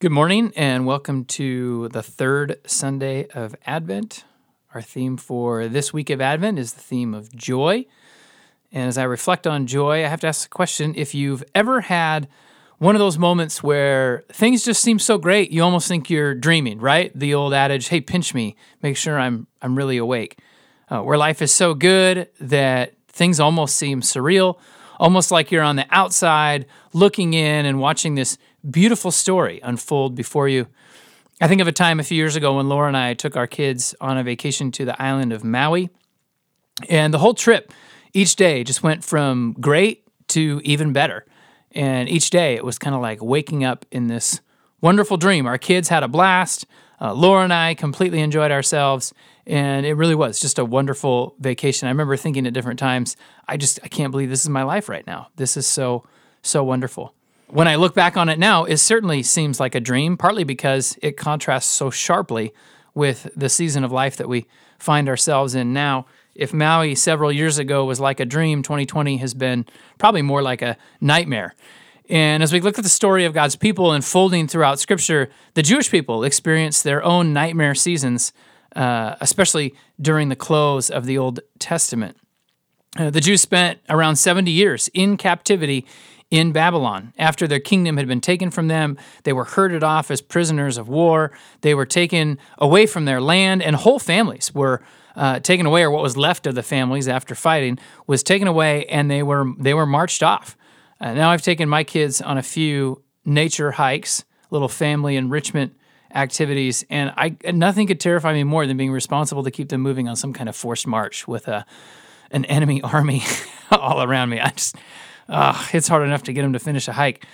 Good morning, and welcome to the third Sunday of Advent. Our theme for this week of Advent is the theme of joy. And as I reflect on joy, I have to ask the question if you've ever had one of those moments where things just seem so great, you almost think you're dreaming, right? The old adage, hey, pinch me, make sure I'm, I'm really awake. Uh, where life is so good that things almost seem surreal, almost like you're on the outside looking in and watching this beautiful story unfold before you. I think of a time a few years ago when Laura and I took our kids on a vacation to the island of Maui. And the whole trip, each day just went from great to even better. And each day it was kind of like waking up in this wonderful dream. Our kids had a blast. Uh, Laura and I completely enjoyed ourselves. And it really was just a wonderful vacation. I remember thinking at different times, I just, I can't believe this is my life right now. This is so, so wonderful when I look back on it now, it certainly seems like a dream, partly because it contrasts so sharply with the season of life that we find ourselves in now. If Maui several years ago was like a dream, 2020 has been probably more like a nightmare. And as we look at the story of God's people unfolding throughout Scripture, the Jewish people experienced their own nightmare seasons, uh, especially during the close of the Old Testament. Uh, the Jews spent around 70 years in captivity in Babylon. After their kingdom had been taken from them, they were herded off as prisoners of war. They were taken away from their land, and whole families were uh, taken away, or what was left of the families after fighting was taken away, and they were they were marched off. Uh, now I've taken my kids on a few nature hikes, little family enrichment activities, and I nothing could terrify me more than being responsible to keep them moving on some kind of forced march with a an enemy army all around me. I just uh, it's hard enough to get them to finish a hike.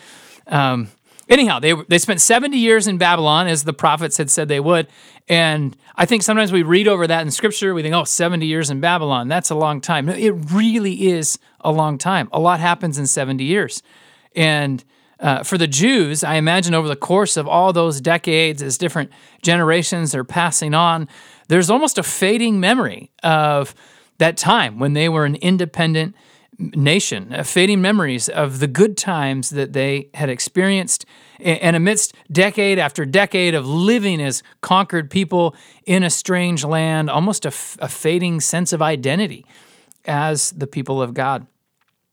Um, anyhow, they they spent 70 years in Babylon, as the prophets had said they would. And I think sometimes we read over that in scripture, we think, oh, 70 years in Babylon, that's a long time. No, it really is a long time. A lot happens in 70 years. And uh, for the Jews, I imagine over the course of all those decades, as different generations are passing on, there's almost a fading memory of that time when they were an independent nation, fading memories of the good times that they had experienced. And amidst decade after decade of living as conquered people in a strange land, almost a, f- a fading sense of identity as the people of God.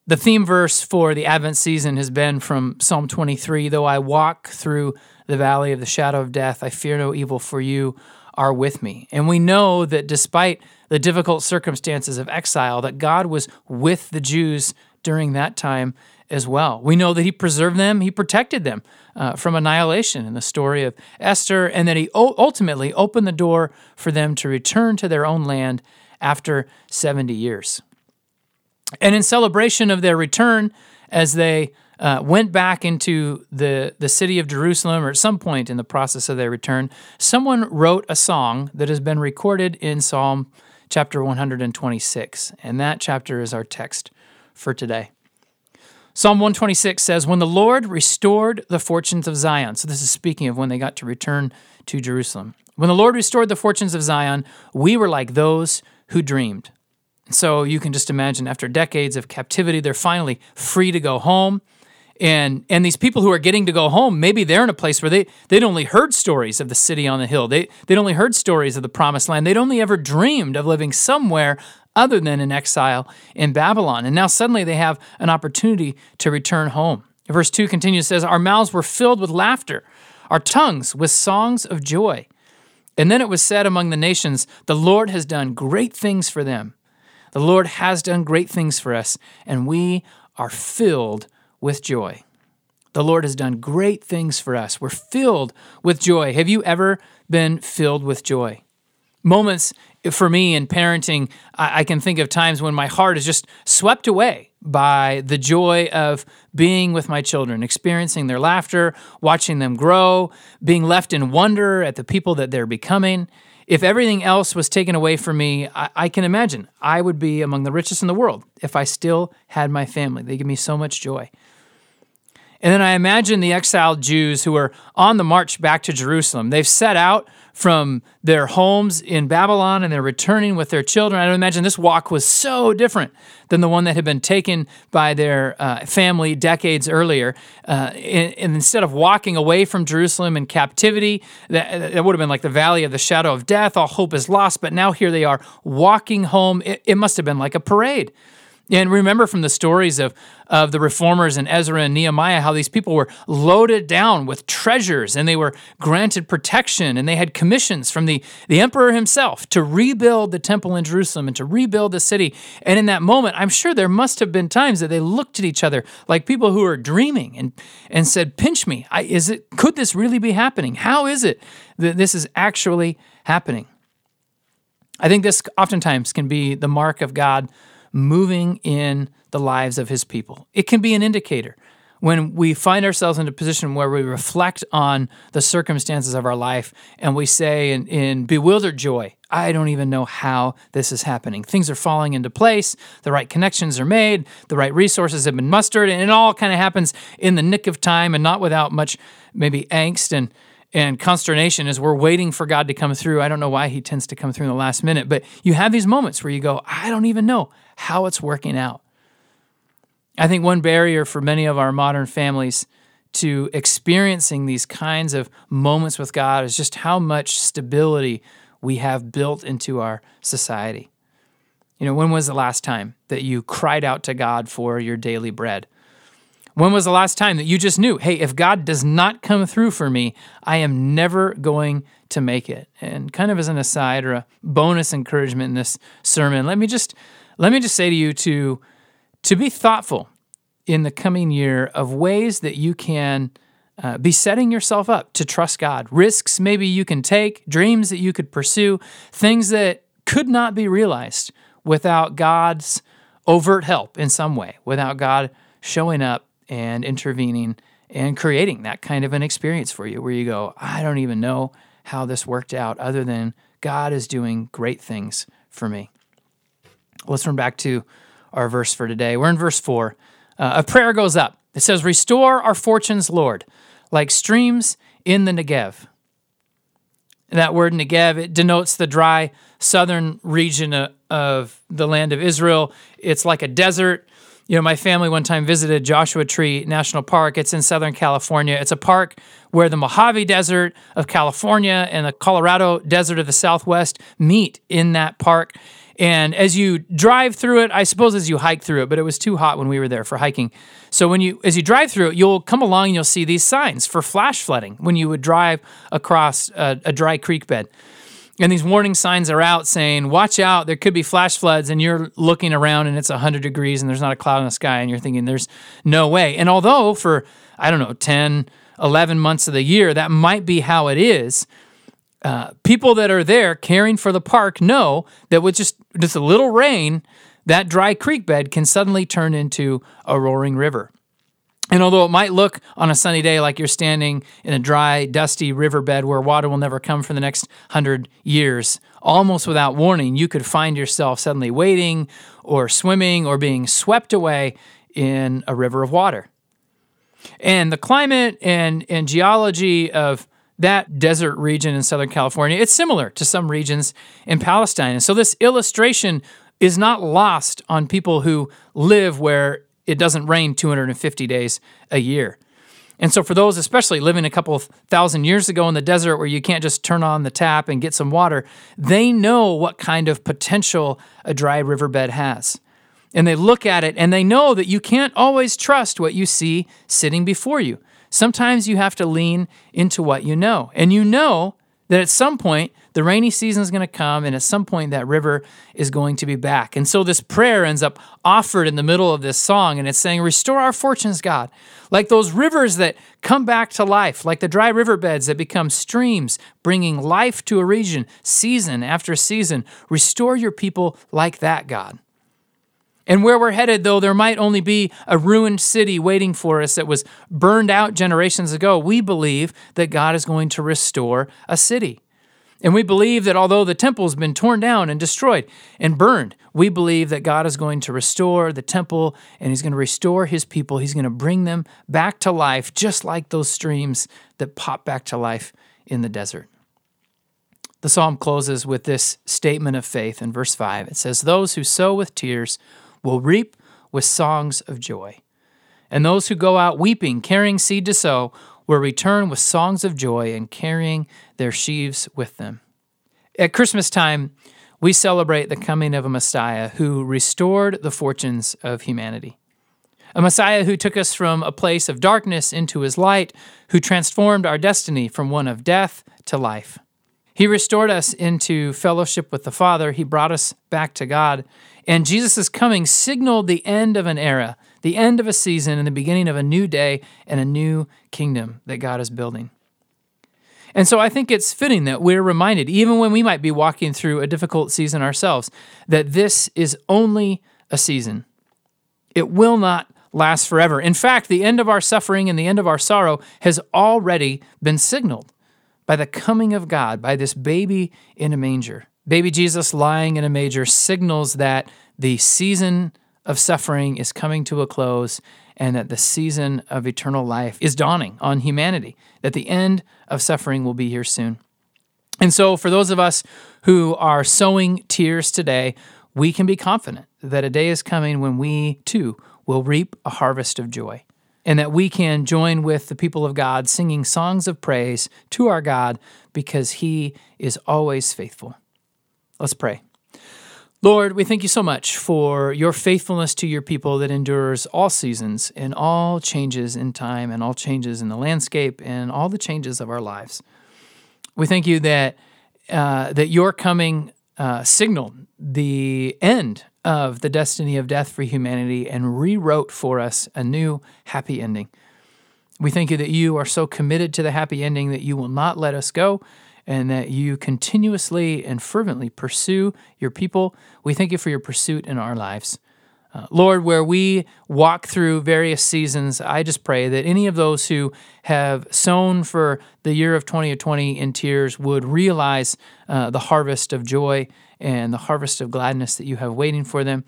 The theme verse for the Advent season has been from Psalm 23 Though I walk through the valley of the shadow of death, I fear no evil, for you are with me. And we know that despite the difficult circumstances of exile, that God was with the Jews during that time as well. We know that He preserved them, He protected them uh, from annihilation in the story of Esther, and that He ultimately opened the door for them to return to their own land after 70 years. And in celebration of their return, as they uh, went back into the, the city of Jerusalem, or at some point in the process of their return, someone wrote a song that has been recorded in Psalm chapter 126. And that chapter is our text for today. Psalm 126 says, When the Lord restored the fortunes of Zion, so this is speaking of when they got to return to Jerusalem. When the Lord restored the fortunes of Zion, we were like those who dreamed. So you can just imagine after decades of captivity, they're finally free to go home and and these people who are getting to go home maybe they're in a place where they they'd only heard stories of the city on the hill. They they'd only heard stories of the promised land. They'd only ever dreamed of living somewhere other than in exile in babylon. And now suddenly they have an opportunity to return home. Verse 2 continues says our mouths were filled with laughter our tongues with songs of joy. And then it was said among the nations the lord has done great things for them. The lord has done great things for us and we are filled with joy. The Lord has done great things for us. We're filled with joy. Have you ever been filled with joy? Moments for me in parenting, I can think of times when my heart is just swept away by the joy of being with my children, experiencing their laughter, watching them grow, being left in wonder at the people that they're becoming. If everything else was taken away from me, I, I, can imagine I would be among the richest in the world if I still had my family. They give me so much joy. And then I imagine the exiled Jews who are on the march back to Jerusalem. They've set out from their homes in Babylon and they're returning with their children. I imagine this walk was so different than the one that had been taken by their uh, family decades earlier. Uh, and, and, instead of walking away from Jerusalem in captivity, that, that, would have been like the valley of the shadow of death, all hope is lost. But now here they are walking home. It, it must have been like a parade. And remember from the stories of, of the reformers and Ezra and Nehemiah how these people were loaded down with treasures and they were granted protection and they had commissions from the, the emperor himself to rebuild the temple in Jerusalem and to rebuild the city. And in that moment, I'm sure there must have been times that they looked at each other like people who are dreaming and, and said, Pinch me. I, is it, could this really be happening? How is it that this is actually happening? I think this oftentimes can be the mark of God moving in the lives of his people. It can be an indicator when we find ourselves in a position where we reflect on the circumstances of our life and we say in, in, bewildered joy, I don't even know how this is happening. Things are falling into place, the right connections are made, the right resources have been mustered, and it all kind of happens in the nick of time and not without much maybe angst and and consternation as we're waiting for God to come through. I don't know why he tends to come through in the last minute, but you have these moments where you go, I don't even know how it's working out. I think one barrier for many of our modern families to experiencing these kinds of moments with God is just how much stability we have built into our society. You know, when was the last time that you cried out to God for your daily bread? When was the last time that you just knew, hey, if God does not come through for me, I am never going to make it? And kind of as an aside or a bonus encouragement in this sermon, let me just let me just say to you to to be thoughtful in the coming year of ways that you can uh, be setting yourself up to trust God. Risks maybe you can take, dreams that you could pursue, things that could not be realized without God's overt help in some way, without God showing up and intervening and creating that kind of an experience for you where you go, I don't even know how this worked out other than God is doing great things for me. Let's turn back to our verse for today. We're in verse 4. Uh, a prayer goes up. It says, Restore our fortunes, Lord, like streams in the Negev. that word Negev, it denotes the dry southern region of, of the land of Israel. It's like a desert. You know, my family one time visited Joshua Tree National Park. It's in Southern California. It's a park where the Mojave Desert of California and the Colorado Desert of the Southwest meet in that park. And as you drive through it, I suppose as you hike through it, but it was too hot when we were there for hiking. So when you as you drive through it, you'll come along and you'll see these signs for flash flooding when you would drive across a, a dry creek bed. And these warning signs are out saying, watch out, there could be flash floods. And you're looking around and it's 100 degrees and there's not a cloud in the sky. And you're thinking, there's no way. And although for, I don't know, 10, 11 months of the year, that might be how it is, uh, people that are there caring for the park know that with just just a little rain, that dry creek bed can suddenly turn into a roaring river. And although it might look on a sunny day like you're standing in a dry, dusty riverbed where water will never come for the next hundred years, almost without warning, you could find yourself suddenly wading or swimming or being swept away in a river of water. And the climate and, and geology of that desert region in Southern California, it's similar to some regions in Palestine. And so this illustration is not lost on people who live where it doesn't rain 250 days a year. And so, for those, especially living a couple thousand years ago in the desert where you can't just turn on the tap and get some water, they know what kind of potential a dry riverbed has. And they look at it and they know that you can't always trust what you see sitting before you. Sometimes you have to lean into what you know. And you know that at some point the rainy season is going to come and at some point that river is going to be back. And so this prayer ends up offered in the middle of this song and it's saying, Restore our fortunes, God. Like those rivers that come back to life, like the dry riverbeds that become streams, bringing life to a region season after season. Restore your people like that, God. And where we're headed, though there might only be a ruined city waiting for us that was burned out generations ago, we believe that God is going to restore a city. And we believe that although the temple's been torn down and destroyed and burned, we believe that God is going to restore the temple and He's going to restore His people. He's going to bring them back to life, just like those streams that pop back to life in the desert. The psalm closes with this statement of faith in verse 5. It says, Those who sow with tears will reap with songs of joy. And those who go out weeping, carrying seed to sow, will return with songs of joy and carrying their sheaves with them. At Christmas time, we celebrate the coming of a Messiah who restored the fortunes of humanity. A Messiah who took us from a place of darkness into his light, who transformed our destiny from one of death to life. He restored us into fellowship with the Father. He brought us back to God. And Jesus' coming signaled the end of an era, the end of a season, and the beginning of a new day and a new kingdom that God is building. And so I think it's fitting that we're reminded, even when we might be walking through a difficult season ourselves, that this is only a season. It will not last forever. In fact, the end of our suffering and the end of our sorrow has already been signaled by the coming of God, by this baby in a manger. Baby Jesus lying in a manger signals that the season of suffering is coming to a close and that the season of eternal life is dawning on humanity, that the end of suffering will be here soon. And so, for those of us who are sowing tears today, we can be confident that a day is coming when we too will reap a harvest of joy and that we can join with the people of God singing songs of praise to our God because He is always faithful. Let's pray. Lord, we thank you so much for your faithfulness to your people that endures all seasons and all changes in time and all changes in the landscape and all the changes of our lives. We thank you that uh, that your coming uh, signaled the end of the destiny of death for humanity and rewrote for us a new happy ending. We thank you that you are so committed to the happy ending that you will not let us go and that you continuously and fervently pursue your people. We thank you for your pursuit in our lives. Uh, Lord, where we walk through various seasons, I just pray that any of those who have sown for the year of 2020 in tears would realize uh, the harvest of joy and the harvest of gladness that you have waiting for them.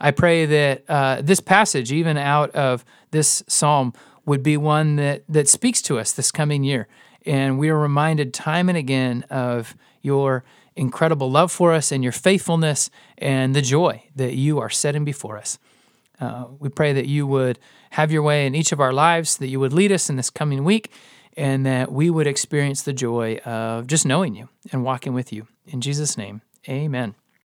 I pray that uh, this passage, even out of this psalm, would be one that, that speaks to us this coming year. And we are reminded time and again of your incredible love for us and your faithfulness and the joy that you are setting before us. Uh, we pray that you would have your way in each of our lives, that you would lead us in this coming week, and that we would experience the joy of just knowing you and walking with you. In Jesus' name, amen.